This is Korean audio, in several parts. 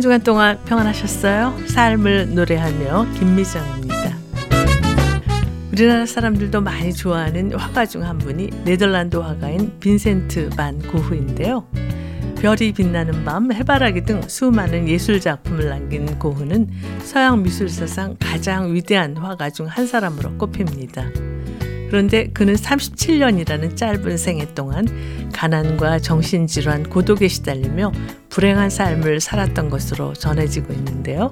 한 주간 동안 평안하셨어요? 삶을 노래하며 김미정입니다. 우리나라 사람들도 많이 좋아하는 화가 중 한 분이 네덜란드 화가인 빈센트 반 고흐인데요. 별이 빛나는 밤, 해바라기 등 수많은 예술 작품을 남긴 고흐는 서양 미술사상 가장 위대한 화가 중 한 사람으로 꼽힙니다. 그런데 그는 37년이라는 짧은 생애 동안 가난과 정신질환, 고독에 시달리며 불행한 삶을 살았던 것으로 전해지고 있는데요.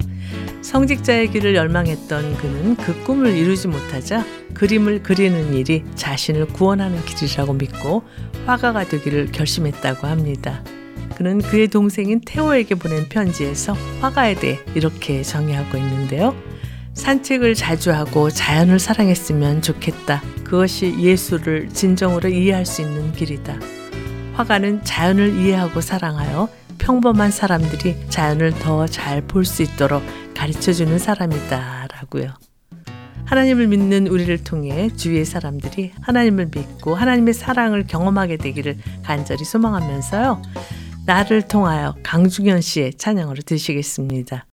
성직자의 길을 열망했던 그는 그 꿈을 이루지 못하자 그림을 그리는 일이 자신을 구원하는 길이라고 믿고 화가가 되기를 결심했다고 합니다. 그는 그의 동생인 테오에게 보낸 편지에서 화가에 대해 이렇게 정의하고 있는데요. 산책을 자주 하고 자연을 사랑했으면 좋겠다. 그것이 예술을 진정으로 이해할 수 있는 길이다. 화가는 자연을 이해하고 사랑하여 평범한 사람들이 자연을 더 잘 볼 수 있도록 가르쳐 주는 사람이다. 라고요. 하나님을 믿는 우리를 통해 주위의 사람들이 하나님을 믿고 하나님의 사랑을 경험하게 되기를 간절히 소망하면서요. 나를 통하여 강중현 씨의 찬양으로 드시겠습니다.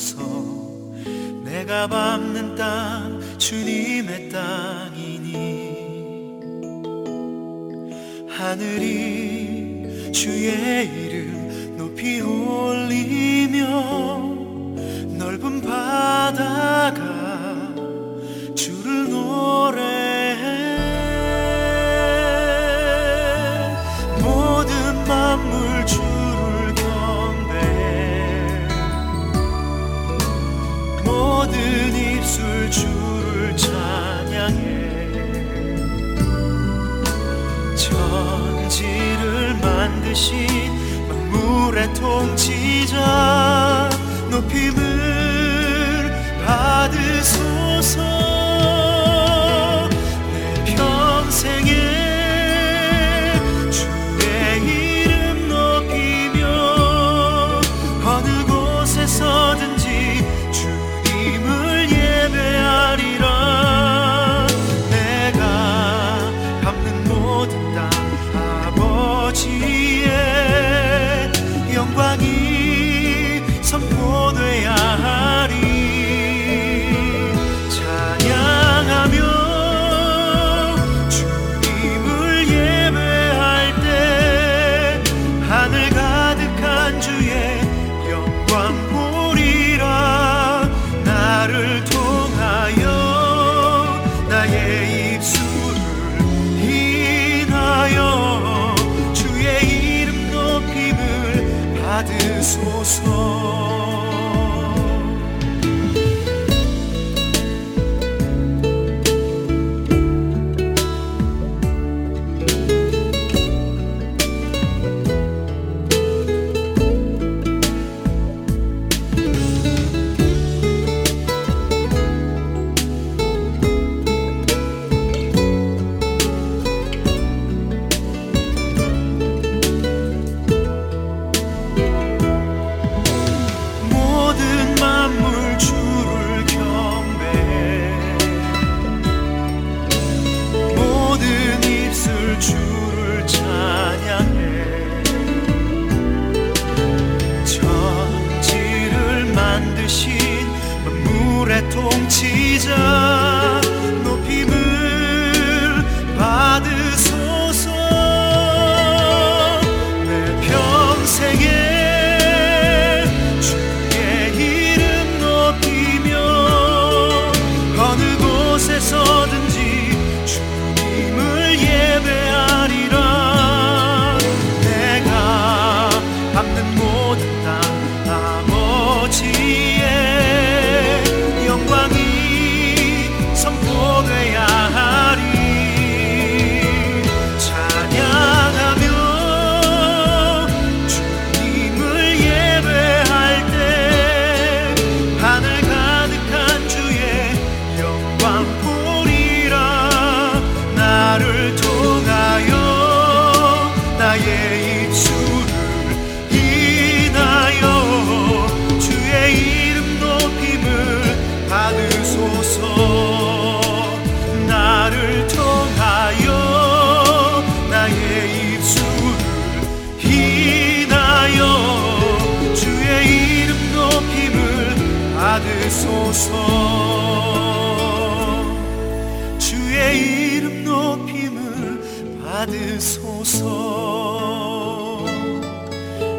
받으소서. 내가 밟는 땅 주님의 땅이니. 하늘이 주의 이름 높이 올리며 넓은 바다가 만물의 통치자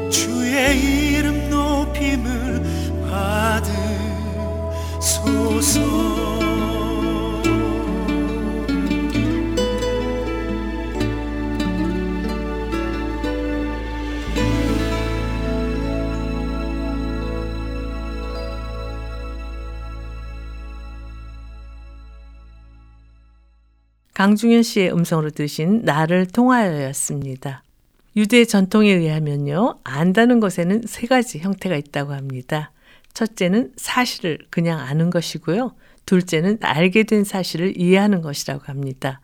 주의 이름 높임을 받으소서 강중현 씨의 음성으로 드신 나를 통하여였습니다. 유대 전통에 의하면요, 안다는 것에는 세 가지 형태가 있다고 합니다. 첫째는 사실을 그냥 아는 것이고요. 둘째는 알게 된 사실을 이해하는 것이라고 합니다.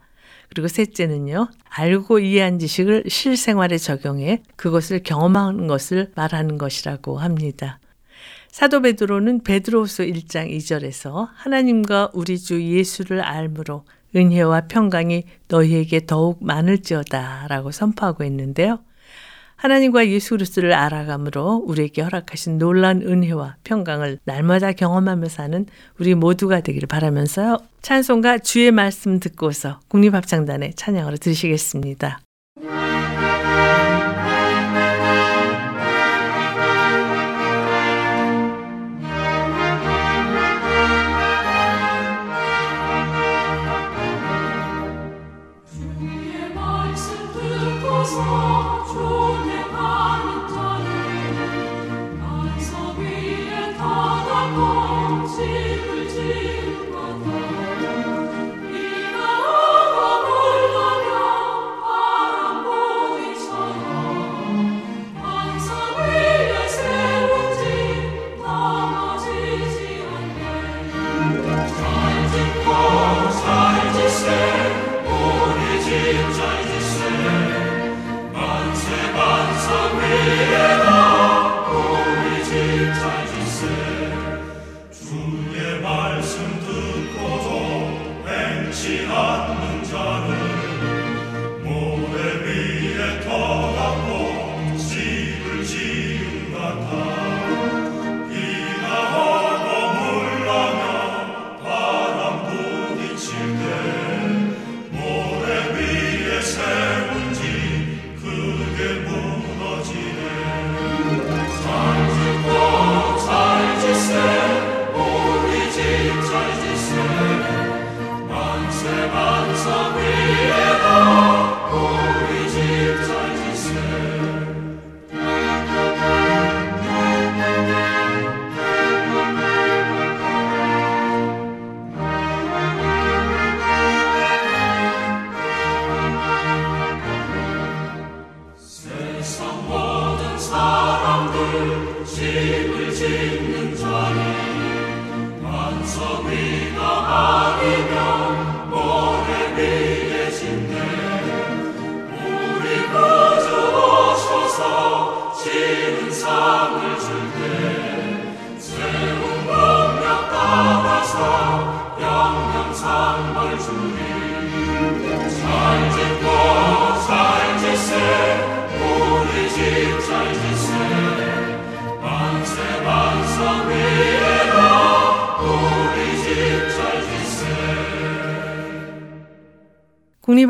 그리고 셋째는요, 알고 이해한 지식을 실생활에 적용해 그것을 경험하는 것을 말하는 것이라고 합니다. 사도 베드로는 베드로후서 1장 2절에서 하나님과 우리 주 예수를 알므로 은혜와 평강이 너희에게 더욱 많을지어다 라고 선포하고 있는데요. 하나님과 예수 그리스도를 알아감으로 우리에게 허락하신 놀란 은혜와 평강을 날마다 경험하며 사는 우리 모두가 되기를 바라면서요. 찬송가 주의 말씀 듣고서 국립합창단의 찬양으로 드시겠습니다.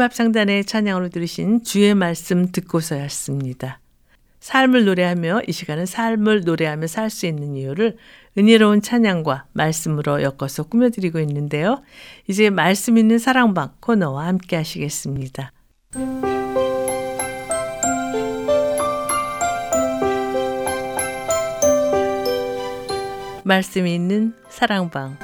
국립합창단의 찬양으로 들으신 주의 말씀 듣고서였습니다. 삶을 노래하며 이 시간은 삶을 노래하며 살 수 있는 이유를 은혜로운 찬양과 말씀으로 엮어서 꾸며드리고 있는데요. 이제 말씀 있는 사랑방 코너와 함께 하시겠습니다. 말씀 있는 사랑방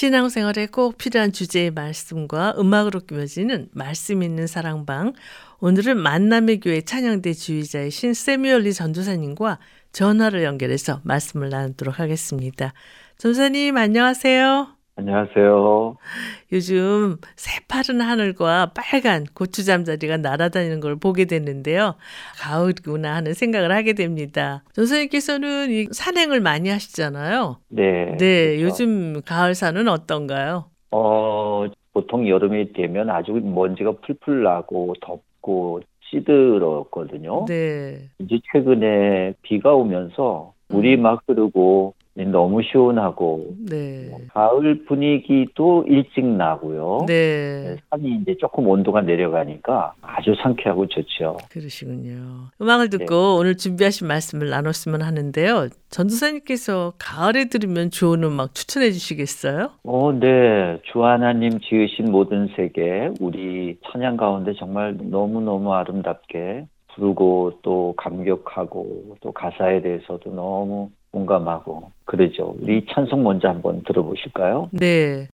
신앙생활에 꼭 필요한 주제의 말씀과 음악으로 꾸며지는 말씀 있는 사랑방. 오늘은 만남의 교회 찬양대 주의자이신 세미얼리 전도사님과 전화를 연결해서 말씀을 나누도록 하겠습니다. 전사님 안녕하세요. 안녕하세요. 요즘 새파른 하늘과 빨간 고추 잠자리가 날아다니는 걸 보게 됐는데요. 가을이구나 하는 생각을 하게 됩니다. 전 선생님께서는 이 산행을 많이 하시잖아요. 네. 네, 그렇죠. 요즘 가을 산은 어떤가요? 어, 보통 여름이 되면 아주 먼지가 풀풀 나고 덥고 시들었거든요. 네. 이제 최근에 비가 오면서 물이 음. 막 흐르고 너무 시원하고 네. 가을 분위기도 일찍 나고요. 네. 산이 이제 조금 온도가 내려가니까 아주 상쾌하고 좋죠. 그러시군요. 음악을 듣고 오늘 준비하신 말씀을 나눴으면 하는데요. 전도사님께서 가을에 들으면 좋은 음악 추천해 주시겠어요? 어, 네. 주 하나님 지으신 모든 세계, 우리 찬양 가운데 정말 너무너무 아름답게 부르고 또 감격하고 또 가사에 대해서도 너무 공감하고 그러죠. 우리 찬송 먼저 한번 들어보실까요? 네.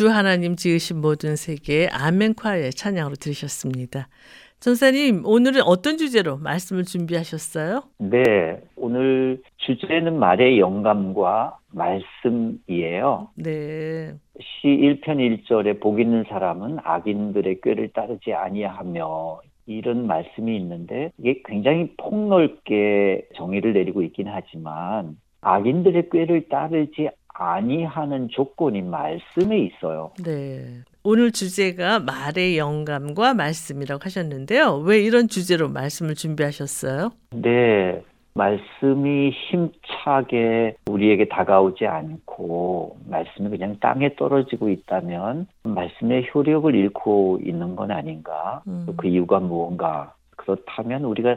주 하나님 지으신 모든 세계 아멘 콰의 찬양으로 들으셨습니다. 전사님, 오늘은 어떤 주제로 말씀을 준비하셨어요? 네, 오늘 주제는 말의 영감과 말씀이에요. 네. 시 1편 1절에 복 있는 사람은 악인들의 꾀를 따르지 아니하며 이런 말씀이 있는데 이게 굉장히 폭넓게 정의를 내리고 있긴 하지만 악인들의 꾀를 따르지 아니하는 조건이 말씀에 있어요. 네. 오늘 주제가 말의 영감과 말씀이라고 하셨는데요. 왜 이런 주제로 말씀을 준비하셨어요? 네. 말씀이 힘차게 우리에게 다가오지 않고 말씀이 그냥 땅에 떨어지고 있다면 말씀의 효력을 잃고 있는 건 아닌가? 음. 그 이유가 무언가? 그렇다면 우리가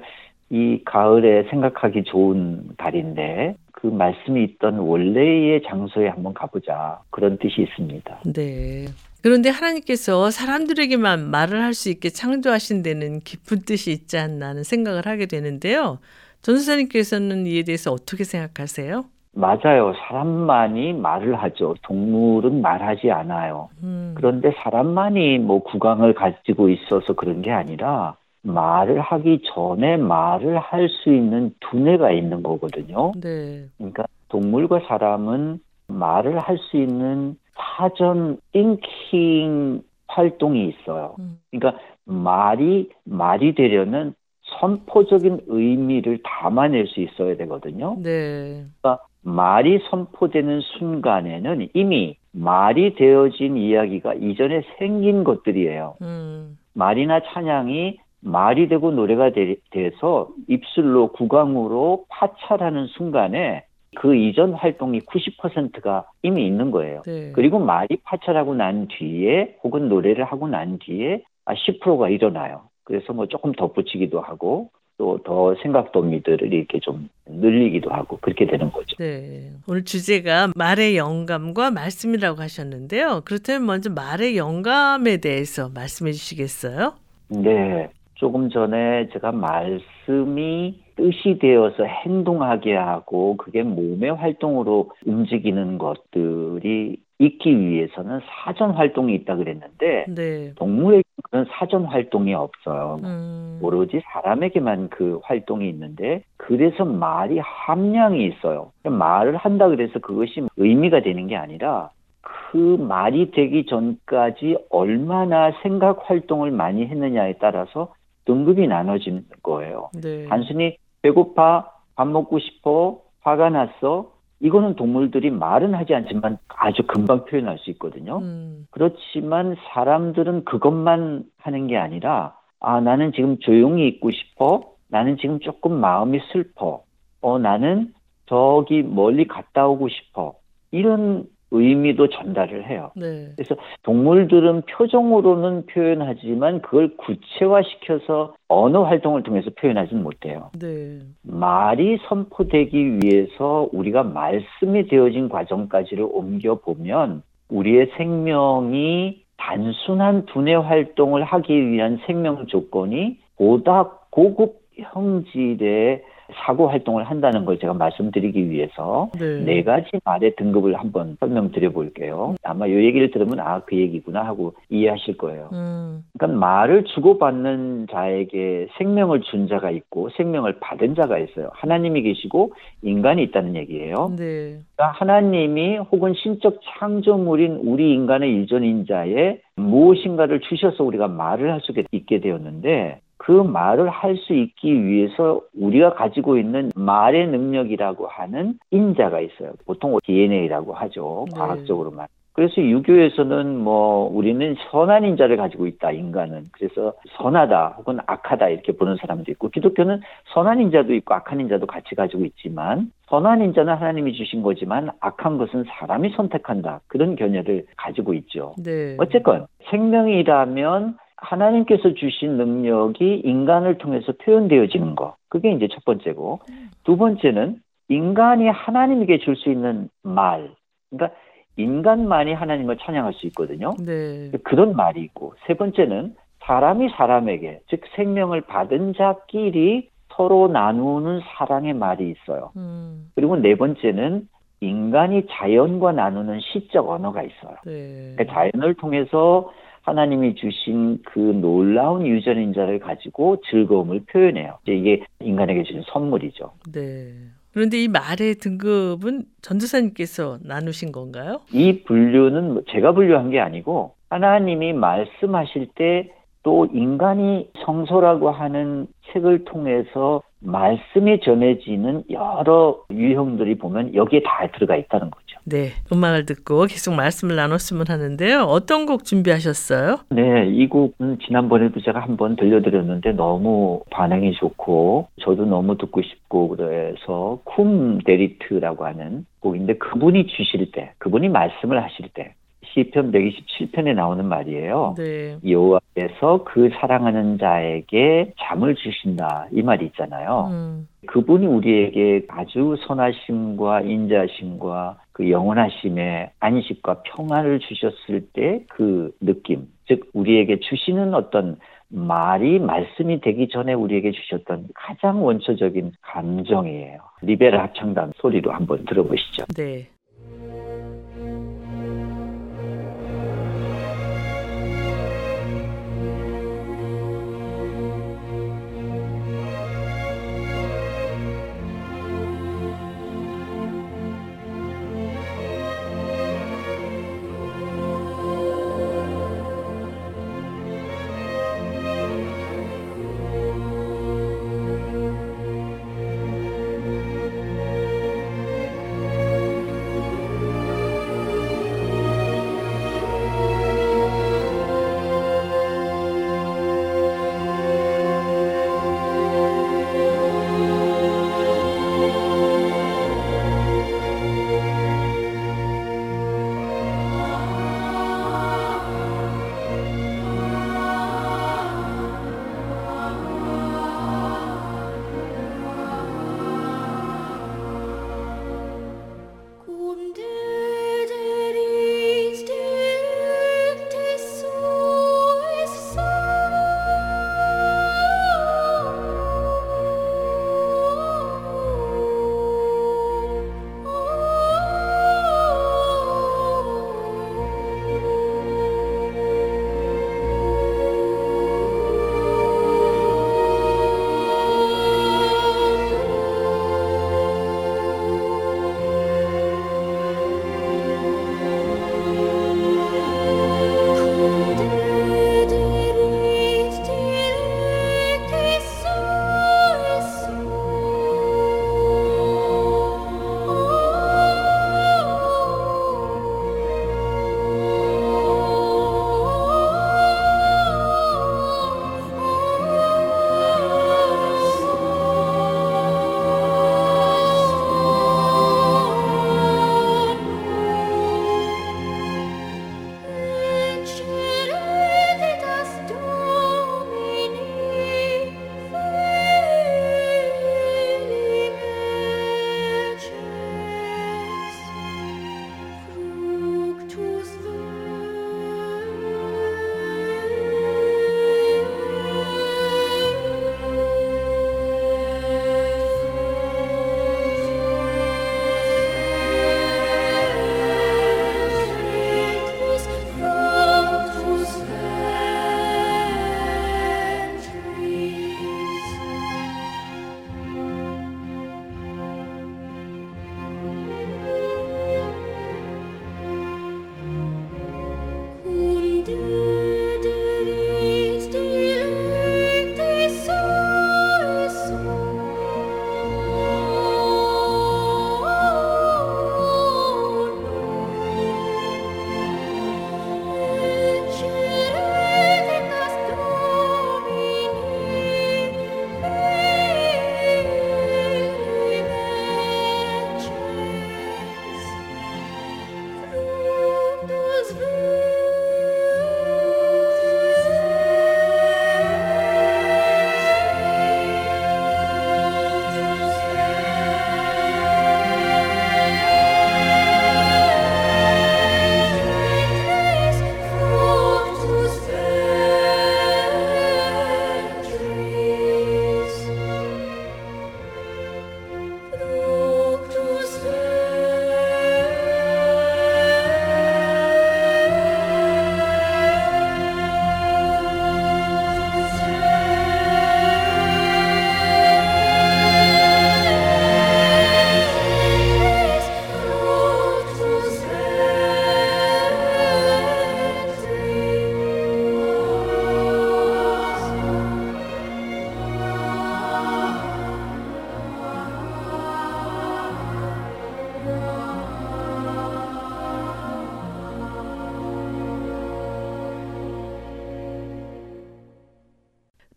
이 가을에 생각하기 좋은 달인데 그 말씀이 있던 원래의 장소에 한번 가보자 그런 뜻이 있습니다. 네. 그런데 하나님께서 사람들에게만 말을 할 수 있게 창조하신 데는 깊은 뜻이 있지 않나 하는 생각을 하게 되는데요. 전수사님께서는 이에 대해서 어떻게 생각하세요? 맞아요. 사람만이 말을 하죠. 동물은 말하지 않아요. 음, 그런데 사람만이 뭐 구강을 가지고 있어서 그런 게 아니라 말을 하기 전에 말을 할 수 있는 두뇌가 있는 거거든요. 네. 그러니까 동물과 사람은 말을 할 수 있는 사전 띵킹 활동이 있어요. 음. 그러니까 말이 말이 되려면 선포적인 의미를 담아낼 수 있어야 되거든요. 네. 그러니까 말이 선포되는 순간에는 이미 말이 되어진 이야기가 이전에 생긴 것들이에요. 음, 말이나 찬양이 말이 되고 노래가 되, 돼서 입술로 구강으로 파찰하는 순간에 그 이전 활동이 90%가 이미 있는 거예요. 네. 그리고 말이 파찰하고 난 뒤에 혹은 노래를 하고 난 뒤에 아, 10%가 일어나요. 그래서 뭐 조금 덧붙이기도 하고 또 더 생각 도미들을 이렇게 좀 늘리기도 하고 그렇게 되는 거죠. 네. 오늘 주제가 말의 영감과 말씀이라고 하셨는데요. 그렇다면 먼저 말의 영감에 대해서 말씀해 주시겠어요? 네. 조금 전에 제가 말씀이 뜻이 되어서 행동하게 하고 그게 몸의 활동으로 움직이는 것들이 있기 위해서는 사전 활동이 있다 그랬는데 네. 동물에게 그런 사전 활동이 없어요. 음, 오로지 사람에게만 그 활동이 있는데 그래서 말이 함량이 있어요. 말을 한다 그래서 그것이 의미가 되는 게 아니라 그 말이 되기 전까지 얼마나 생각 활동을 많이 했느냐에 따라서 등급이 나눠지는 거예요. 네. 단순히 배고파, 밥 먹고 싶어, 화가 났어. 이거는 동물들이 말은 하지 않지만 아주 금방 표현할 수 있거든요. 음, 그렇지만 사람들은 그것만 하는 게 아니라 아 나는 지금 조용히 있고 싶어 나는 지금 조금 마음이 슬퍼 어 나는 저기 멀리 갔다 오고 싶어 이런 의미도 전달을 해요. 네. 그래서 동물들은 표정으로는 표현하지만 그걸 구체화시켜서 언어 활동을 통해서 표현하지는 못해요. 네. 말이 선포되기 위해서 우리가 말씀이 되어진 과정까지를 옮겨 보면 우리의 생명이 단순한 두뇌 활동을 하기 위한 생명 조건이 보다 고급 형질의 사고 활동을 한다는 걸 제가 말씀드리기 위해서 네. 네 가지 말의 등급을 한번 설명드려 볼게요. 아마 이 얘기를 들으면 아 그 얘기구나 하고 이해하실 거예요. 음, 그러니까 말을 주고받는 자에게 생명을 준 자가 있고 생명을 받은 자가 있어요. 하나님이 계시고 인간이 있다는 얘기예요. 네. 그러니까 하나님이 혹은 신적 창조물인 우리 인간의 일전인자에 무엇인가를 주셔서 우리가 말을 할 수 있게 되었는데 그 말을 할 수 있기 위해서 우리가 가지고 있는 말의 능력이라고 하는 인자가 있어요. 보통 DNA라고 하죠. 네. 과학적으로 말. 그래서 유교에서는 뭐 우리는 선한 인자를 가지고 있다 인간은 그래서 선하다 혹은 악하다 이렇게 보는 사람도 있고 기독교는 선한 인자도 있고 악한 인자도 같이 가지고 있지만 선한 인자는 하나님이 주신 거지만 악한 것은 사람이 선택한다 그런 견해를 가지고 있죠. 네. 어쨌건 생명이라면 하나님께서 주신 능력이 인간을 통해서 표현되어지는 거. 그게 이제 첫 번째고. 두 번째는 인간이 하나님에게 줄 수 있는 말. 그러니까 인간만이 하나님을 찬양할 수 있거든요. 네. 그런 말이 있고. 세 번째는 사람이 사람에게, 즉 생명을 받은 자끼리 서로 나누는 사랑의 말이 있어요. 음, 그리고 네 번째는 인간이 자연과 나누는 시적 언어가 있어요. 네. 그러니까 자연을 통해서 하나님이 주신 그 놀라운 유전인자를 가지고 즐거움을 표현해요. 이게 인간에게 주는 선물이죠. 네. 그런데 이 말의 등급은 전도사님께서 나누신 건가요? 이 분류는 뭐 제가 분류한 게 아니고 하나님이 말씀하실 때 또 인간이 성소라고 하는 책을 통해서 말씀이 전해지는 여러 유형들이 보면 여기에 다 들어가 있다는 거죠. 네. 음악을 듣고 계속 말씀을 나눴으면 하는데요. 어떤 곡 준비하셨어요? 네, 이 곡은 지난번에도 제가 한번 들려드렸는데 너무 반응이 좋고 저도 너무 듣고 싶고 그래서 쿰 데리트라고 하는 곡인데 그분이 주실 때, 그분이 말씀을 하실 때 시편 127편에 나오는 말이에요. 네. 여호와께서 그 사랑하는 자에게 잠을 주신다 이 말이 있잖아요. 음. 그분이 우리에게 아주 선하심과 인자심과 그 영원하심의 안식과 평안을 주셨을 때 그 느낌, 즉 우리에게 주시는 어떤 말이 말씀이 되기 전에 우리에게 주셨던 가장 원초적인 감정이에요. 리베라 합창단 소리로 한번 들어보시죠. 네.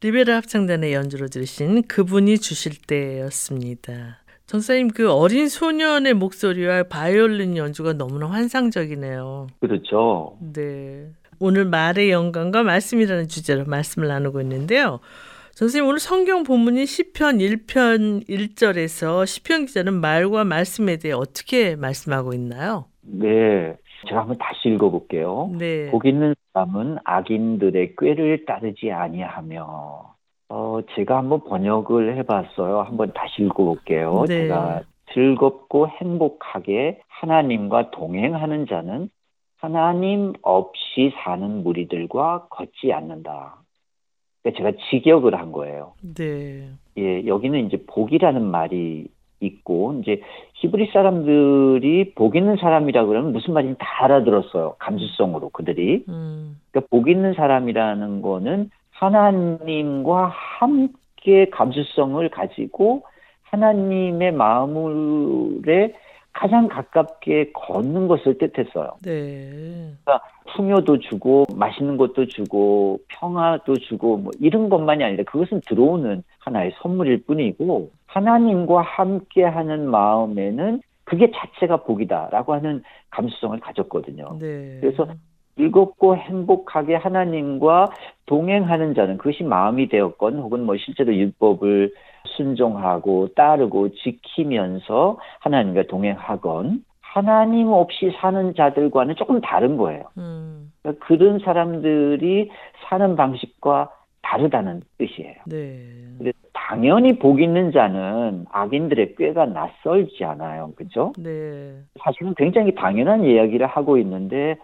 리베라 합창단의 연주로 들으신 그분이 주실 때였습니다. 전사님 그 어린 소년의 목소리와 바이올린 연주가 너무나 환상적이네요. 그렇죠. 네. 오늘 말의 영광과 말씀이라는 주제로 말씀을 나누고 있는데요. 선생님 오늘 성경 본문이 시편 1편 1절에서 시편 기자는 말과 말씀에 대해 어떻게 말씀하고 있나요? 네. 제가 한번 다시 읽어볼게요. 네. 복 있는 사람은 악인들의 꾀를 따르지 아니하며 어, 제가 한번 번역을 해봤어요. 한번 다시 읽어볼게요. 네. 제가 즐겁고 행복하게 하나님과 동행하는 자는 하나님 없이 사는 무리들과 걷지 않는다. 그러니까 제가 직역을 한 거예요. 네. 예, 여기는 이제 복이라는 말이 있고 이제 히브리 사람들이 복 있는 사람이라 그러면 무슨 말인지 다 알아들었어요. 감수성으로 그들이. 음. 그러니까 복 있는 사람이라는 거는 하나님과 함께 감수성을 가지고 하나님의 마음에 가장 가깝게 걷는 것을 뜻했어요. 네. 그러니까 풍요도 주고 맛있는 것도 주고 평화도 주고 뭐 이런 것만이 아니라 그것은 들어오는 하나의 선물일 뿐이고 하나님과 함께하는 마음에는 그게 자체가 복이다라고 하는 감수성을 가졌거든요. 네. 그래서 즐겁고 행복하게 하나님과 동행하는 자는 그것이 마음이 되었건 혹은 뭐 실제로 율법을 순종하고 따르고 지키면서 하나님과 동행하건 하나님 없이 사는 자들과는 조금 다른 거예요. 음. 그러니까 그런 사람들이 사는 방식과 다르다는 뜻이에요. 네. 근데 당연히 복 있는 자는 악인들의 꾀가 낯설지 않아요. 그죠? 네. 사실은 굉장히 당연한 이야기를 하고 있는데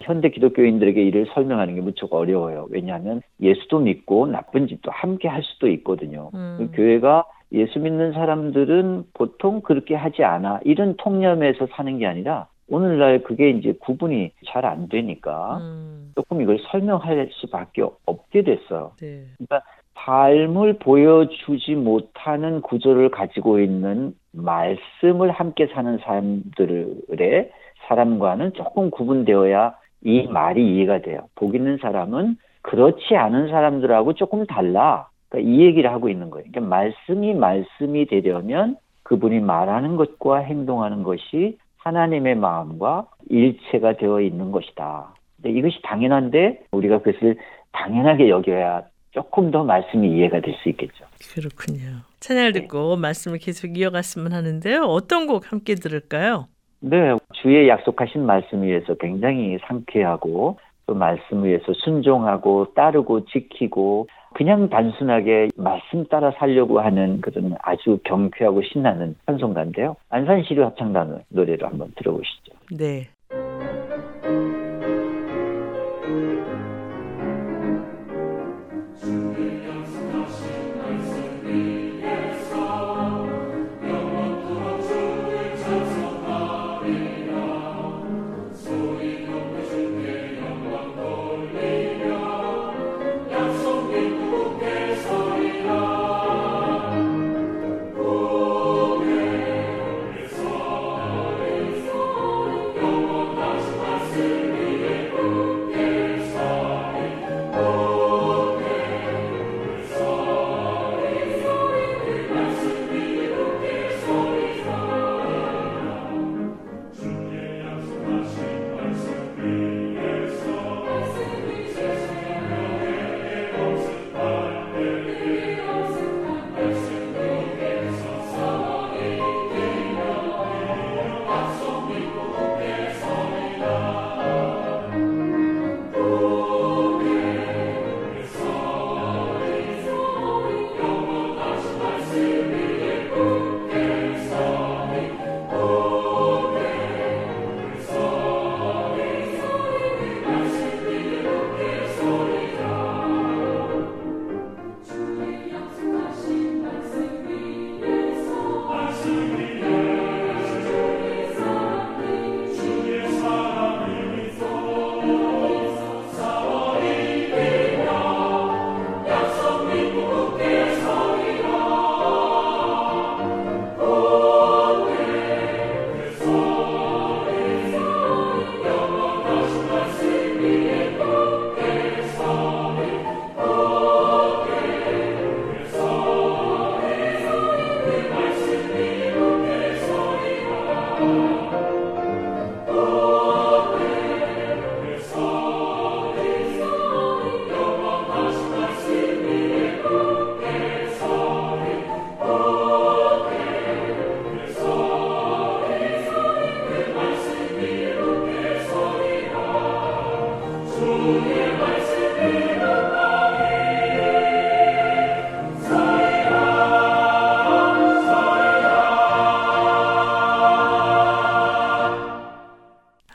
현대 기독교인들에게 이를 설명하는 게 무척 어려워요. 왜냐하면 예수도 믿고 나쁜 짓도 함께 할 수도 있거든요. 음. 그 교회가 예수 믿는 사람들은 보통 그렇게 하지 않아. 이런 통념에서 사는 게 아니라 오늘날 그게 이제 구분이 잘 안 되니까 음. 조금 이걸 설명할 수밖에 없게 됐어요. 네. 그러니까 삶을 보여주지 못하는 구조를 가지고 있는 말씀을 함께 사는 사람들의 사람과는 조금 구분되어야 이 말이 이해가 돼요. 복 있는 사람은 그렇지 않은 사람들하고 조금 달라. 그러니까 이 얘기를 하고 있는 거예요. 그러니까 말씀이 말씀이 되려면 그분이 말하는 것과 행동하는 것이 하나님의 마음과 일체가 되어 있는 것이다. 근데 이것이 당연한데 우리가 그것을 당연하게 여겨야 조금 더 말씀이 이해가 될 수 있겠죠. 그렇군요. 찬양을 네. 듣고 말씀을 계속 이어갔으면 하는데요. 어떤 곡 함께 들을까요? 네, 주의 약속하신 말씀 위에서 굉장히 상쾌하고 또 말씀 위에서 순종하고 따르고 지키고 그냥 단순하게 말씀 따라 살려고 하는 그런 아주 경쾌하고 신나는 찬송가인데요. 안산시류 합창단 노래로 한번 들어보시죠. 네.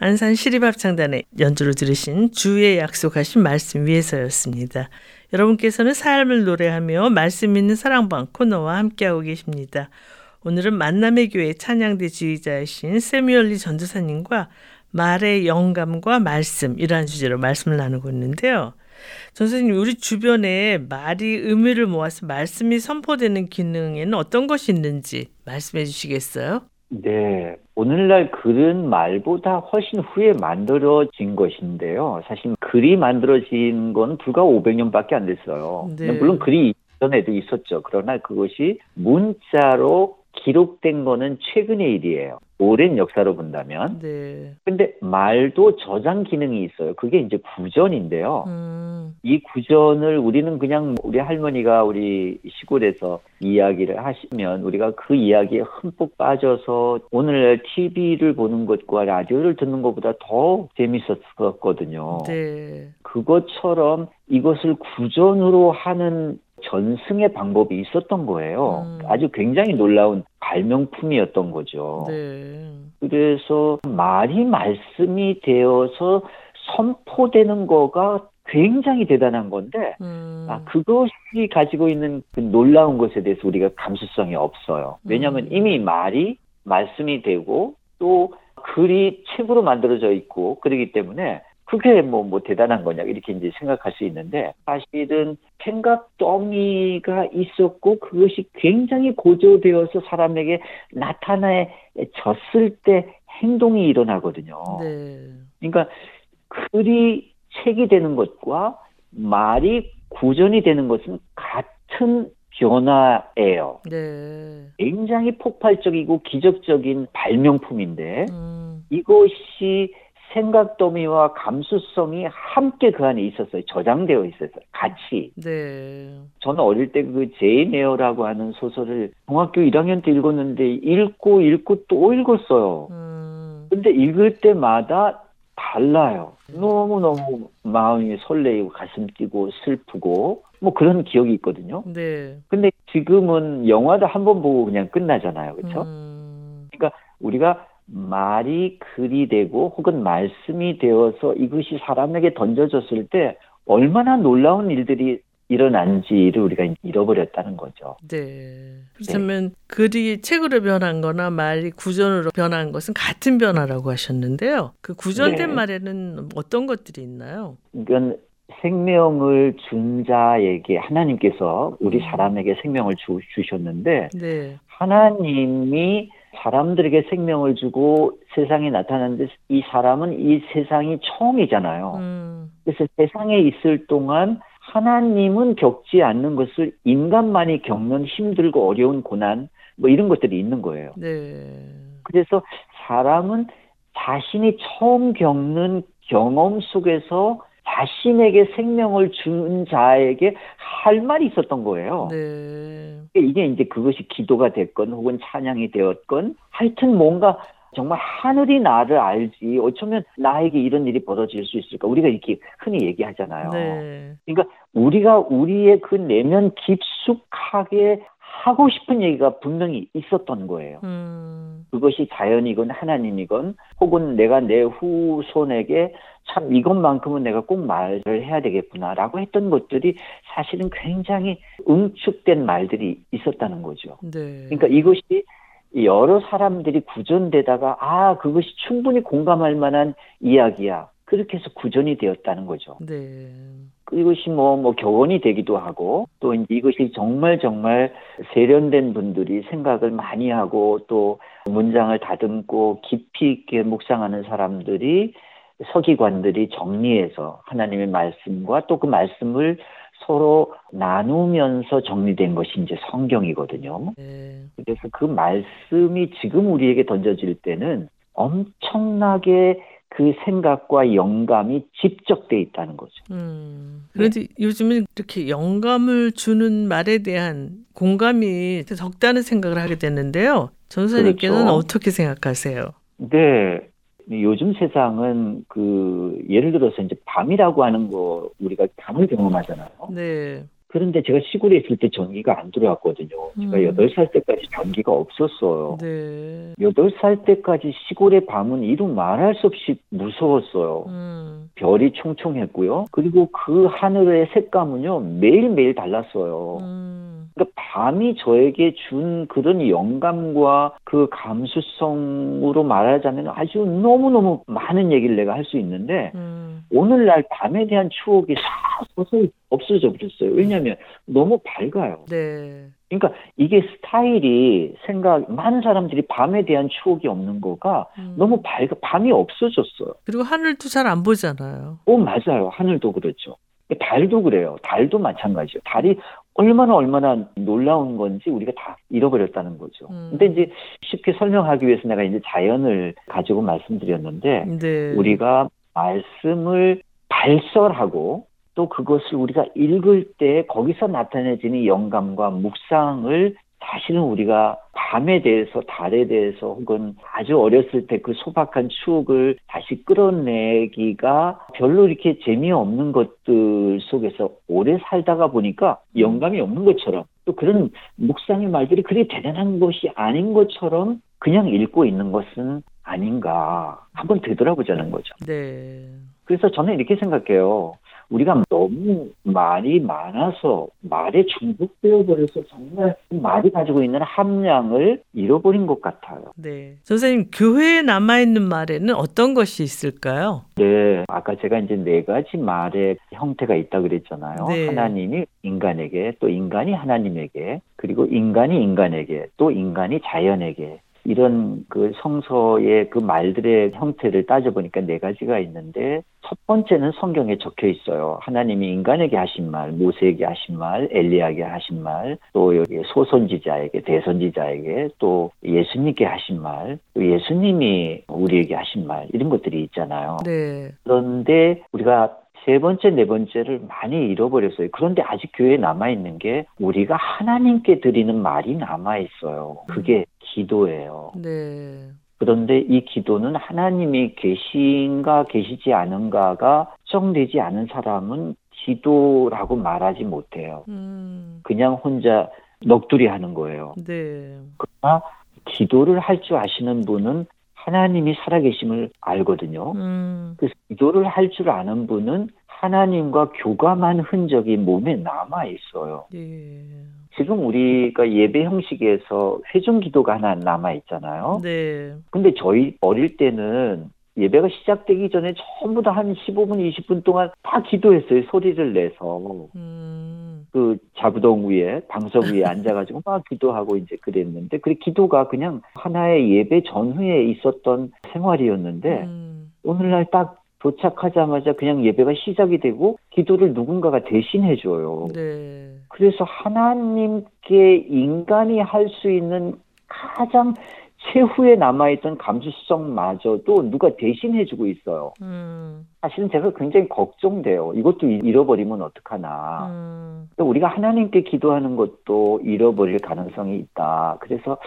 안산 시립합창단의 연주를 들으신 주의 약속하신 말씀 위에서였습니다. 여러분께서는 삶을 노래하며 말씀 있는 사랑방 코너와 함께하고 계십니다. 오늘은 만남의 교회 찬양대 지휘자이신 세미얼리 전도사님과 말의 영감과 말씀이라는 주제로 말씀을 나누고 있는데요. 전선생님, 우리 주변에 말이 의미를 모아서 말씀이 선포되는 기능에는 어떤 것이 있는지 말씀해 주시겠어요? 네. 오늘날 글은 말보다 훨씬 후에 만들어진 것인데요. 사실 글이 만들어진 건 불과 500년밖에 안 됐어요. 네. 물론 글이 전에도 있었죠. 그러나 그것이 문자로 기록된 거는 최근의 일이에요. 오랜 역사로 본다면. 네. 근데 말도 저장 기능이 있어요. 그게 이제 구전인데요. 음, 이 구전을 우리는 그냥 우리 할머니가 우리 시골에서 이야기를 하시면 우리가 그 이야기에 흠뻑 빠져서 오늘날 TV를 보는 것과 라디오를 듣는 것보다 더 재밌었거든요. 네. 그것처럼 이것을 구전으로 하는 전승의 방법이 있었던 거예요. 음. 아주 굉장히 놀라운 발명품이었던 거죠. 네. 그래서 말이 말씀이 되어서 선포되는 거가 굉장히 대단한 건데 음, 아, 그것이 가지고 있는 그 놀라운 것에 대해서 우리가 감수성이 없어요. 왜냐하면 음. 이미 말이 말씀이 되고 또 글이 책으로 만들어져 있고 그러기 때문에 그게 뭐, 뭐 대단한 거냐 이렇게 이제 생각할 수 있는데 사실은 생각 더미가 있었고 그것이 굉장히 고조되어서 사람에게 나타나졌을 때 행동이 일어나거든요. 네. 그러니까 글이 책이 되는 것과 말이 구전이 되는 것은 같은 변화예요. 네. 굉장히 폭발적이고 기적적인 발명품인데 음, 이것이 생각 더미와 감수성이 함께 그 안에 있었어요. 저장되어 있었어요. 같이. 네. 저는 어릴 때 그 제인 에어라고 하는 소설을 중학교 1학년 때 읽었는데 읽고 읽고 또 읽었어요. 음, 근데 읽을 때마다 달라요. 너무너무 마음이 설레이고 가슴 뛰고 슬프고 뭐 그런 기억이 있거든요. 네. 근데 지금은 영화도 한 번 보고 그냥 끝나잖아요. 그렇죠? 음, 우리가 말이 글이 되고 혹은 말씀이 되어서 이것이 사람에게 던져졌을 때 얼마나 놀라운 일들이 일어난지를 우리가 잃어버렸다는 거죠. 네. 그렇다면 글이 책으로 변한 거나 말이 구전으로 변한 것은 같은 변화라고 하셨는데요. 그 구전된 네. 말에는 어떤 것들이 있나요? 이건 생명을 준 자에게 하나님께서 우리 음. 사람에게 생명을 주, 주셨는데 네. 하나님이 사람들에게 생명을 주고 세상에 나타났는데 이 사람은 이 세상이 처음이잖아요. 음, 그래서 세상에 있을 동안 하나님은 겪지 않는 것을 인간만이 겪는 힘들고 어려운 고난 뭐 이런 것들이 있는 거예요. 네. 그래서 사람은 자신이 처음 겪는 경험 속에서 자신에게 생명을 준 자에게 할 말이 있었던 거예요. 네. 이게 이제 그것이 기도가 됐건 혹은 찬양이 되었건 하여튼 뭔가 정말 하늘이 나를 알지 어쩌면 나에게 이런 일이 벌어질 수 있을까 우리가 이렇게 흔히 얘기하잖아요. 네. 그러니까 우리가 우리의 그 내면 깊숙하게 하고 싶은 얘기가 분명히 있었던 거예요. 음, 그것이 자연이건 하나님이건 혹은 내가 내 후손에게 참 이것만큼은 내가 꼭 말을 해야 되겠구나라고 했던 것들이 사실은 굉장히 응축된 말들이 있었다는 거죠. 네. 그러니까 이것이 여러 사람들이 구전되다가 아 그것이 충분히 공감할 만한 이야기야. 그렇게 해서 구전이 되었다는 거죠. 네. 이것이 뭐, 뭐, 교원이 되기도 하고, 또 이것이 정말 정말 세련된 분들이 생각을 많이 하고, 또 문장을 다듬고 깊이 있게 묵상하는 사람들이 서기관들이 정리해서 하나님의 말씀과 또 그 말씀을 서로 나누면서 정리된 것이 이제 성경이거든요. 네. 그래서 그 말씀이 지금 우리에게 던져질 때는 엄청나게 그 생각과 영감이 집적돼 있다는 거죠. 음. 그런데 요즘은 이렇게 영감을 주는 말에 대한 공감이 적다는 생각을 하게 됐는데요. 전사님께는 그렇죠. 어떻게 생각하세요? 네. 요즘 세상은 그 예를 들어서 이제 밤이라고 하는 거 우리가 밤을 경험하잖아요. 네. 그런데 제가 시골에 있을 때 전기가 안 들어왔거든요. 제가 음. 여덟 살 때까지 전기가 없었어요. 네. 여덟 살 때까지 시골의 밤은 이루 말할 수 없이 무서웠어요. 음. 별이 총총했고요. 그리고 그 하늘의 색감은요, 매일매일 달랐어요. 음. 그러니까 밤이 저에게 준 그런 영감과 그 감수성으로 말하자면 아주 너무너무 많은 얘기를 내가 할 수 있는데, 음. 오늘날 밤에 대한 추억이 싹 서서히 없어져 버렸어요. 왜냐하면 너무 밝아요. 네. 그러니까 이게 스타일이 생각, 많은 사람들이 밤에 대한 추억이 없는 거가 음. 너무 밝아, 밤이 없어졌어요. 그리고 하늘도 잘 안 보잖아요. 오, 맞아요. 하늘도 그렇죠. 달도 그래요. 달도 마찬가지예요. 달이 얼마나 얼마나 놀라운 건지 우리가 다 잃어버렸다는 거죠. 음. 근데 이제 쉽게 설명하기 위해서 내가 이제 자연을 가지고 말씀드렸는데 네. 우리가 말씀을 발설하고 또 그것을 우리가 읽을 때 거기서 나타내지는 영감과 묵상을 사실은 우리가 밤에 대해서 달에 대해서 혹은 아주 어렸을 때 그 소박한 추억을 다시 끌어내기가 별로 이렇게 재미없는 것들 속에서 오래 살다가 보니까 영감이 없는 것처럼 또 그런 묵상의 말들이 그리 대단한 것이 아닌 것처럼 그냥 읽고 있는 것은 아닌가 한번 되돌아보자는 거죠. 네. 그래서 저는 이렇게 생각해요. 우리가 너무 말이 많아서 말에 중독되어 버려서 정말 말이 가지고 있는 함량을 잃어버린 것 같아요. 네. 선생님, 교회에 남아 있는 말에는 어떤 것이 있을까요? 네, 아까 제가 이제 네 가지 말의 형태가 있다 그랬잖아요. 네. 하나님이 인간에게, 또 인간이 하나님에게, 그리고 인간이 인간에게, 또 인간이 자연에게. 이런 그 성서의 그 말들의 형태를 따져보니까 네 가지가 있는데 첫 번째는 성경에 적혀 있어요. 하나님이 인간에게 하신 말, 모세에게 하신 말, 엘리야에게 하신 말, 또 여기 소선지자에게, 대선지자에게, 또 예수님께 하신 말, 또 예수님이 우리에게 하신 말 이런 것들이 있잖아요. 네. 그런데 우리가 세 번째, 네 번째를 많이 잃어버렸어요. 그런데 아직 교회에 남아있는 게 우리가 하나님께 드리는 말이 남아있어요. 그게 기도예요. 네. 그런데 이 기도는 하나님이 계신가 계시지 않은가가 확정되지 않은 사람은 기도라고 말하지 못해요. 음. 그냥 혼자 넋두리 하는 거예요. 네. 그러나 기도를 할 줄 아시는 분은 하나님이 살아계심을 알거든요. 음. 그래서 기도를 할 줄 아는 분은 하나님과 교감한 흔적이 몸에 남아 있어요. 예. 지금 우리가 예배 형식에서 회중 기도가 하나 남아 있잖아요. 네. 근데 저희 어릴 때는 예배가 시작되기 전에 전부 다 한 15분, 20분 동안 다 기도했어요. 소리를 내서. 음. 그 자부동 위에, 방석 위에 앉아가지고 막 기도하고 이제 그랬는데, 그 기도가 그냥 하나의 예배 전후에 있었던 생활이었는데, 음. 오늘날 딱 도착하자마자 그냥 예배가 시작이 되고 기도를 누군가가 대신해 줘요. 네. 그래서 하나님께 인간이 할 수 있는 가장 최후에 남아있던 감수성마저도 누가 대신해 주고 있어요. 음. 사실은 제가 굉장히 걱정돼요. 이것도 잃어버리면 어떡하나. 음. 또 우리가 하나님께 기도하는 것도 잃어버릴 가능성이 있다. 그래서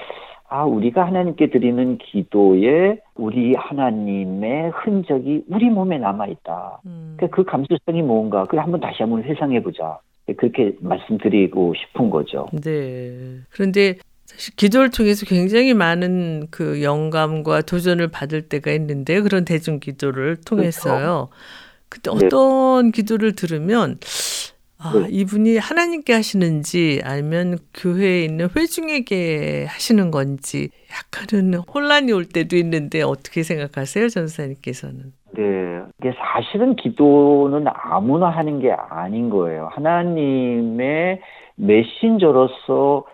아, 우리가 하나님께 드리는 기도에 우리 하나님의 흔적이 우리 몸에 남아있다. 음. 그러니까 그 감수성이 뭔가, 그걸 한번 다시 한번 회상해보자. 그렇게 말씀드리고 싶은 거죠. 네. 그런데 사실 기도를 통해서 굉장히 많은 그 영감과 도전을 받을 때가 있는데 그런 대중 기도를 통해서요. 그때 네. 어떤 기도를 들으면 아, 네. 이분이 하나님께 하시는지 아니면 교회에 있는 회중에게 하시는 건지 약간은 혼란이 올 때도 있는데 어떻게 생각하세요, 전사님께서는? 네. 이게 사실은 기도는 아무나 하는 게 아닌 거예요. 하나님의 메신저로서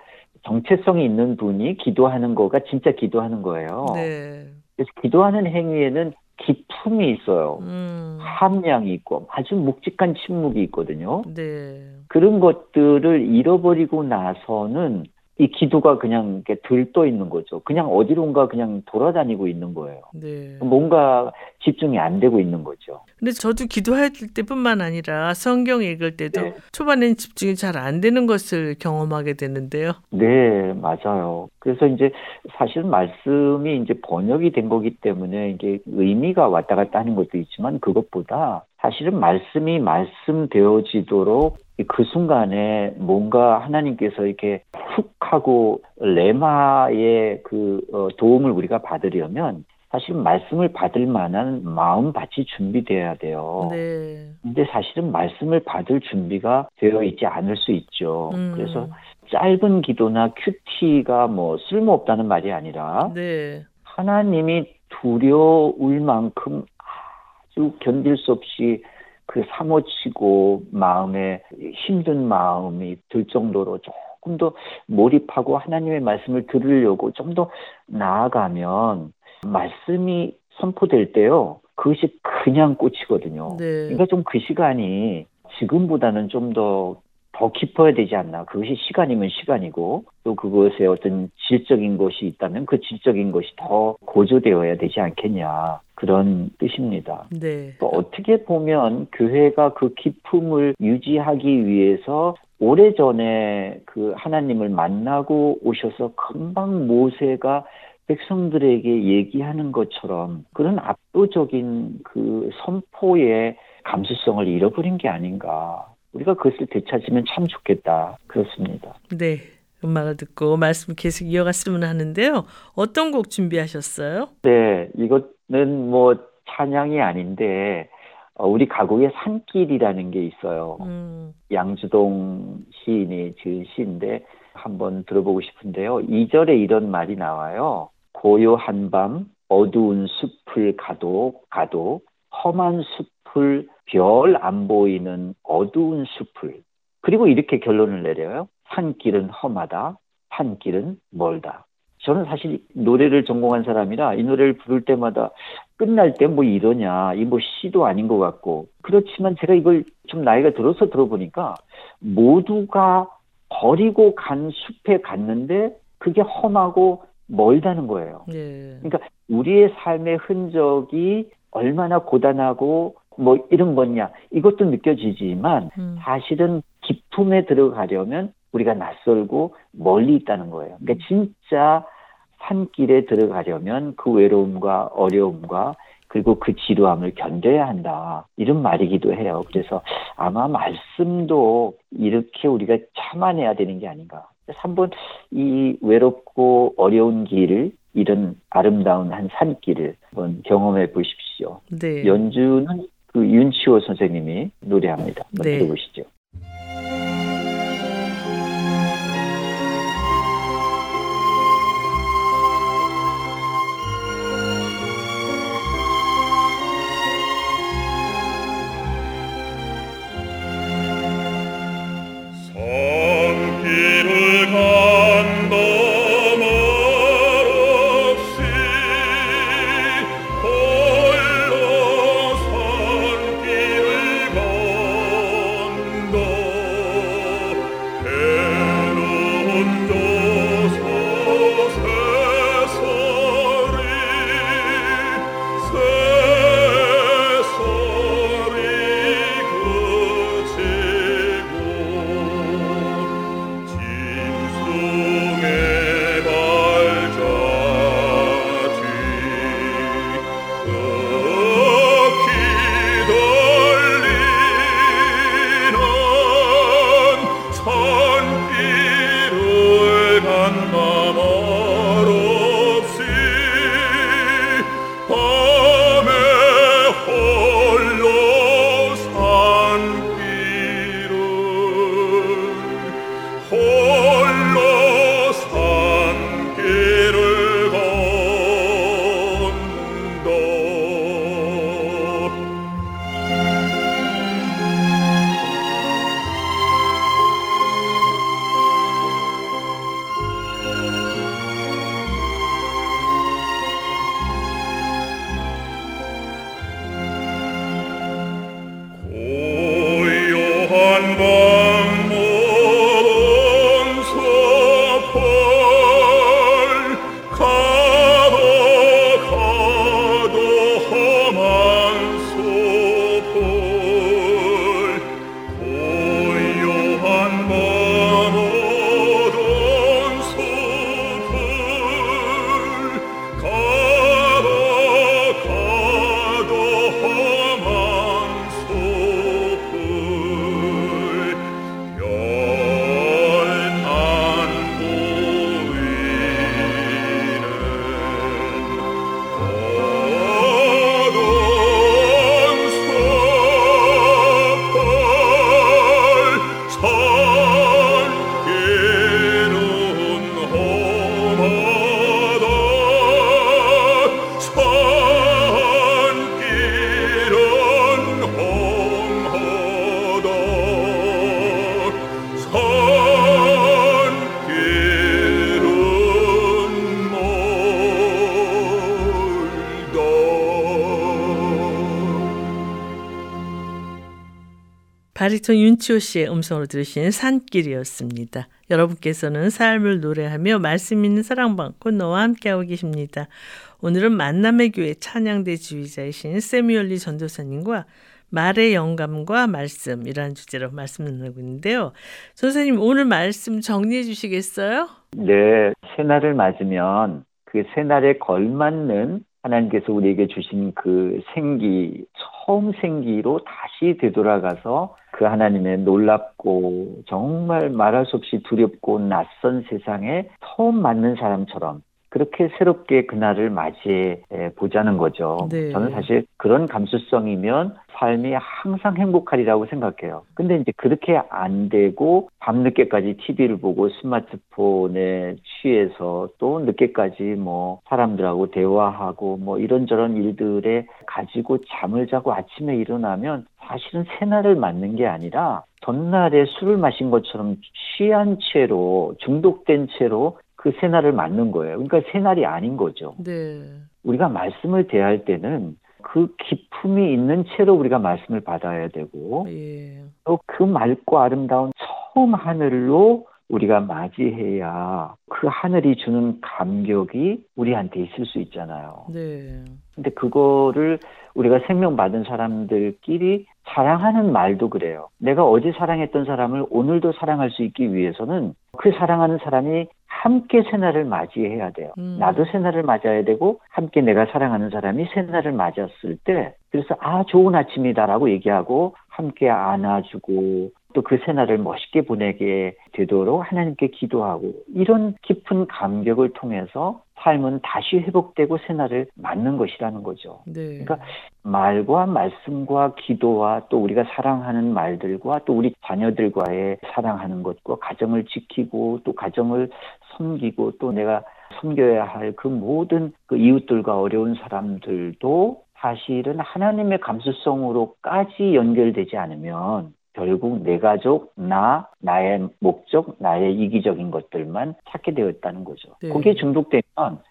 정체성이 있는 분이 기도하는 거가 진짜 기도하는 거예요. 네. 그래서 기도하는 행위에는 기 품이 있어요. 음. 함량이 있고 아주 묵직한 침묵이 있거든요. 네. 그런 것들을 잃어버리고 나서는 이 기도가 그냥 이렇게 들떠 있는 거죠. 그냥 어디론가 그냥 돌아다니고 있는 거예요. 네. 뭔가 집중이 안 되고 있는 거죠. 근데 저도 기도할 때뿐만 아니라 성경 읽을 때도 네. 초반엔 집중이 잘 안 되는 것을 경험하게 되는데요. 네, 맞아요. 그래서 이제 사실 말씀이 이제 번역이 된 거기 때문에 이게 의미가 왔다 갔다 하는 것도 있지만 그것보다 사실은 말씀이 말씀되어지도록 그 순간에 뭔가 하나님께서 이렇게 훅 하고 레마의 그 어, 도움을 우리가 받으려면 사실 말씀을 받을 만한 마음밭이 준비돼야 돼요. 네. 근데 사실은 말씀을 받을 준비가 되어 있지 않을 수 있죠. 음. 그래서 짧은 기도나 큐티가 뭐 쓸모없다는 말이 아니라 네. 하나님이 두려울 만큼 아주 견딜 수 없이 그 사모치고 마음에 힘든 마음이 들 정도로 조금 더 몰입하고 하나님의 말씀을 들으려고 좀 더 나아가면 말씀이 선포될 때요. 그것이 그냥 꽂히거든요. 네. 그러니까 좀 그 시간이 지금보다는 좀 더 더 깊어야 되지 않나. 그것이 시간이면 시간이고 또 그것에 어떤 질적인 것이 있다면 그 질적인 것이 더 고조되어야 되지 않겠냐. 그런 뜻입니다. 네. 또 어떻게 보면 교회가 그 기품을 유지하기 위해서 오래전에 그 하나님을 만나고 오셔서 금방 모세가 백성들에게 얘기하는 것처럼 그런 압도적인 그 선포의 감수성을 잃어버린 게 아닌가. 우리가 그것을 되찾으면 참 좋겠다. 그렇습니다. 네. 음악을 듣고 말씀 계속 이어갔으면 하는데요. 어떤 곡 준비하셨어요? 네, 이거는 뭐 찬양이 아닌데 어, 우리 가곡의 산길이라는 게 있어요. 음. 양주동 시인이 지은 시인데 한번 들어보고 싶은데요. 2절에 이런 말이 나와요. 고요한 밤 어두운 숲을 가도 가도 험한 숲을 별 안 보이는 어두운 숲을 그리고 이렇게 결론을 내려요. 산길은 험하다. 산길은 멀다. 저는 사실 노래를 전공한 사람이라 이 노래를 부를 때마다 끝날 때 뭐 이러냐, 이 뭐 시도 아닌 것 같고 그렇지만 제가 이걸 좀 나이가 들어서 들어보니까 모두가 버리고 간 숲에 갔는데 그게 험하고 멀다는 거예요. 네. 그러니까 우리의 삶의 흔적이 얼마나 고단하고 뭐 이런 거냐 이것도 느껴지지만 음. 사실은 기품에 들어가려면 우리가 낯설고 멀리 있다는 거예요. 그러니까 진짜 산길에 들어가려면 그 외로움과 어려움과 그리고 그 지루함을 견뎌야 한다. 이런 말이기도 해요. 그래서 아마 말씀도 이렇게 우리가 참아내야 되는 게 아닌가. 그래서 한번 이 외롭고 어려운 길을 이런 아름다운 한 산길을 한번 경험해 보십시오. 네. 연주는 그 윤치호 선생님이 노래합니다. 한번 네. 들어보시죠. 바리톤 윤치호 씨의 음성으로 들으신 산길이었습니다. 여러분께서는 삶을 노래하며 말씀 있는 사랑방고 너와 함께하고 계십니다. 오늘은 만남의 교회 찬양대 지휘자이신 세미얼리 전도사님과 말의 영감과 말씀이라는 주제로 말씀 나누고 있는데요. 선생님 오늘 말씀 정리해 주시겠어요? 네, 새날을 맞으면 그 새날에 걸맞는 하나님께서 우리에게 주신 그 생기, 처음 생기로 다시 되돌아가서 그 하나님의 놀랍고 정말 말할 수 없이 두렵고 낯선 세상에 처음 맞는 사람처럼 그렇게 새롭게 그날을 맞이해 보자는 거죠. 네. 저는 사실 그런 감수성이면 삶이 항상 행복하리라고 생각해요. 근데 이제 그렇게 안 되고 밤늦게까지 TV를 보고 스마트폰에 취해서 또 늦게까지 뭐 사람들하고 대화하고 뭐 이런저런 일들에 가지고 잠을 자고 아침에 일어나면 사실은 새날을 맞는 게 아니라 전날에 술을 마신 것처럼 취한 채로 중독된 채로 그 새날을 맞는 거예요. 그러니까 새날이 아닌 거죠. 네. 우리가 말씀을 대할 때는 그 기품이 있는 채로 우리가 말씀을 받아야 되고 예. 또그 맑고 아름다운 처음 하늘로 우리가 맞이해야 그 하늘이 주는 감격이 우리한테 있을 수 있잖아요. 네. 근데 그거를 우리가 생명 받은 사람들끼리 사랑하는 말도 그래요. 내가 어제 사랑했던 사람을 오늘도 사랑할 수 있기 위해서는 그 사랑하는 사람이 함께 새날을 맞이해야 돼요. 음. 나도 새날을 맞아야 되고 함께 내가 사랑하는 사람이 새날을 맞았을 때 그래서 아 좋은 아침이다라고 얘기하고 함께 안아주고 또 그 새날을 멋있게 보내게 되도록 하나님께 기도하고 이런 깊은 감격을 통해서 삶은 다시 회복되고 새날을 맞는 것이라는 거죠. 네. 그러니까 말과 말씀과 기도와 또 우리가 사랑하는 말들과 또 우리 자녀들과의 사랑하는 것과 가정을 지키고 또 가정을 섬기고 또 내가 섬겨야 할 그 모든 그 이웃들과 어려운 사람들도 사실은 하나님의 감수성으로까지 연결되지 않으면 결국 내 가족, 나, 나의 목적, 나의 이기적인 것들만 찾게 되었다는 거죠. 네. 거기에 중독되면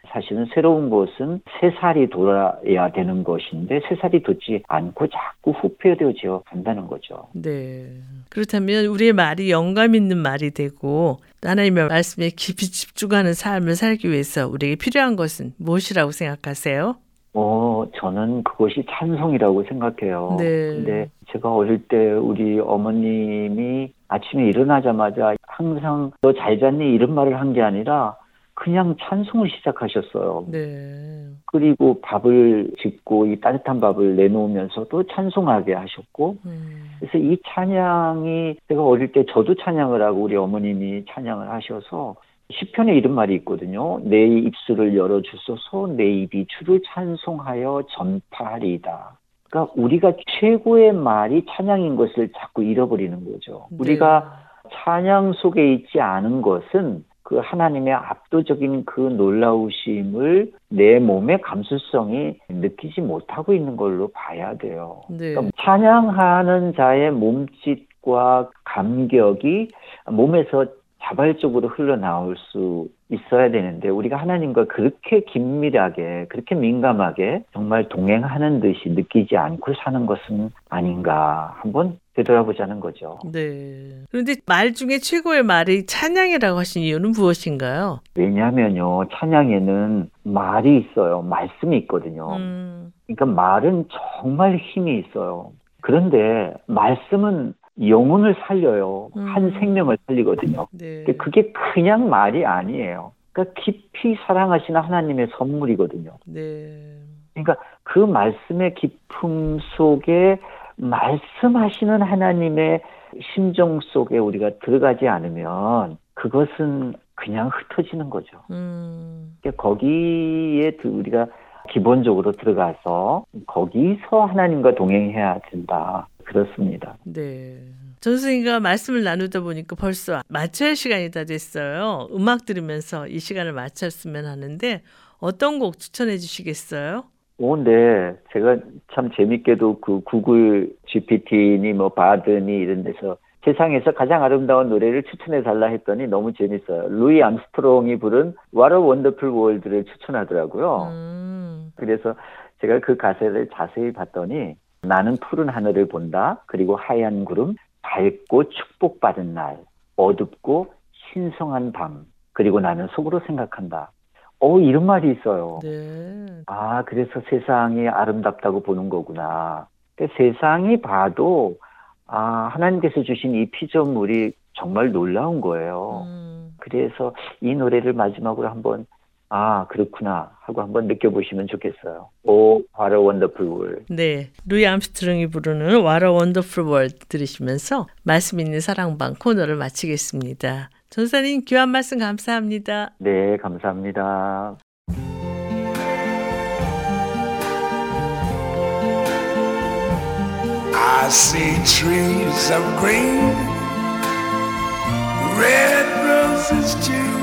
사실은 새로운 것은 세 살이 돌아야 되는 것인데 세 살이 돋지 않고 자꾸 후퇴되어져 간다는 거죠. 네. 그렇다면 우리의 말이 영감 있는 말이 되고 하나님의 말씀에 깊이 집중하는 삶을 살기 위해서 우리에게 필요한 것은 무엇이라고 생각하세요? 어, 저는 그것이 찬송이라고 생각해요. 네. 근데 제가 어릴 때 우리 어머님이 아침에 일어나자마자 항상 너 잘 잤니? 이런 말을 한 게 아니라 그냥 찬송을 시작하셨어요. 네. 그리고 밥을 짓고 이 따뜻한 밥을 내놓으면서도 찬송하게 하셨고, 음. 그래서 이 찬양이 제가 어릴 때 저도 찬양을 하고 우리 어머님이 찬양을 하셔서 시편에 이런 말이 있거든요. 내 입술을 열어 주소서 내 입이 주를 찬송하여 전파하리이다. 그러니까 우리가 최고의 말이 찬양인 것을 자꾸 잃어버리는 거죠. 네. 우리가 찬양 속에 있지 않은 것은 그 하나님의 압도적인 그 놀라우심을 내 몸의 감수성이 느끼지 못하고 있는 걸로 봐야 돼요. 네. 그러니까 찬양하는 자의 몸짓과 감격이 몸에서 자발적으로 흘러나올 수 있어야 되는데 우리가 하나님과 그렇게 긴밀하게 그렇게 민감하게 정말 동행하는 듯이 느끼지 않고 사는 것은 아닌가 한번 되돌아보자는 거죠. 네. 그런데 말 중에 최고의 말이 찬양이라고 하신 이유는 무엇인가요? 왜냐하면요 찬양에는 말이 있어요 말씀이 있거든요. 음. 그러니까 말은 정말 힘이 있어요. 그런데 말씀은 영혼을 살려요. 음. 한 생명을 살리거든요. 네. 그게 그냥 말이 아니에요. 그러니까 깊이 사랑하시는 하나님의 선물이거든요. 네. 그러니까 그 말씀의 깊음 속에 말씀하시는 하나님의 심정 속에 우리가 들어가지 않으면 그것은 그냥 흩어지는 거죠. 음. 그러니까 거기에 우리가 기본적으로 들어가서 거기서 하나님과 동행해야 된다. 그렇습니다. 네. 전 선생님과 말씀을 나누다 보니까 벌써 마쳐야 시간이 다 됐어요. 음악 들으면서 이 시간을 마쳤으면 하는데 어떤 곡 추천해 주시겠어요? 오, 네. 제가 참 재밌게도 그 구글 GPT니 뭐 바드니 이런 데서 세상에서 가장 아름다운 노래를 추천해 달라 했더니 너무 재밌어요. 루이 암스트롱이 부른 What a Wonderful World를 추천하더라고요. 음. 그래서 제가 그 가사를 자세히 봤더니 나는 푸른 하늘을 본다. 그리고 하얀 구름, 밝고 축복받은 날, 어둡고 신성한 밤, 그리고 나는 속으로 생각한다. 어, 이런 말이 있어요. 네. 아, 그래서 세상이 아름답다고 보는 거구나. 그러니까 세상이 봐도, 아, 하나님께서 주신 이 피조물이 정말 놀라운 거예요. 음. 그래서 이 노래를 마지막으로 한번, 아, 그렇구나 하고 한번 느껴보시면 좋겠어요. 오, what a wonderful world. 네, 루이 암스트롱이 부르는 What a Wonderful World 들으시면서 말씀 있는 사랑방 코너를 마치겠습니다. 전사님 귀한 말씀 감사합니다. 네, 감사합니다. I see trees of green, red roses too.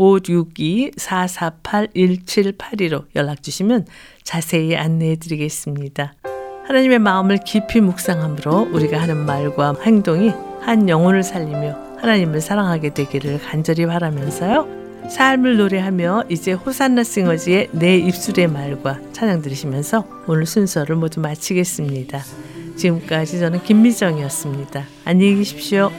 562-448-1782로 연락 주시면 자세히 안내해 드리겠습니다. 하나님의 마음을 깊이 묵상함으로 우리가 하는 말과 행동이 한 영혼을 살리며 하나님을 사랑하게 되기를 간절히 바라면서요. 삶을 노래하며 이제 호산나 싱어즈의 내 입술의 말과 찬양 들으시면서 오늘 순서를 모두 마치겠습니다. 지금까지 저는 김미정이었습니다. 안녕히 계십시오.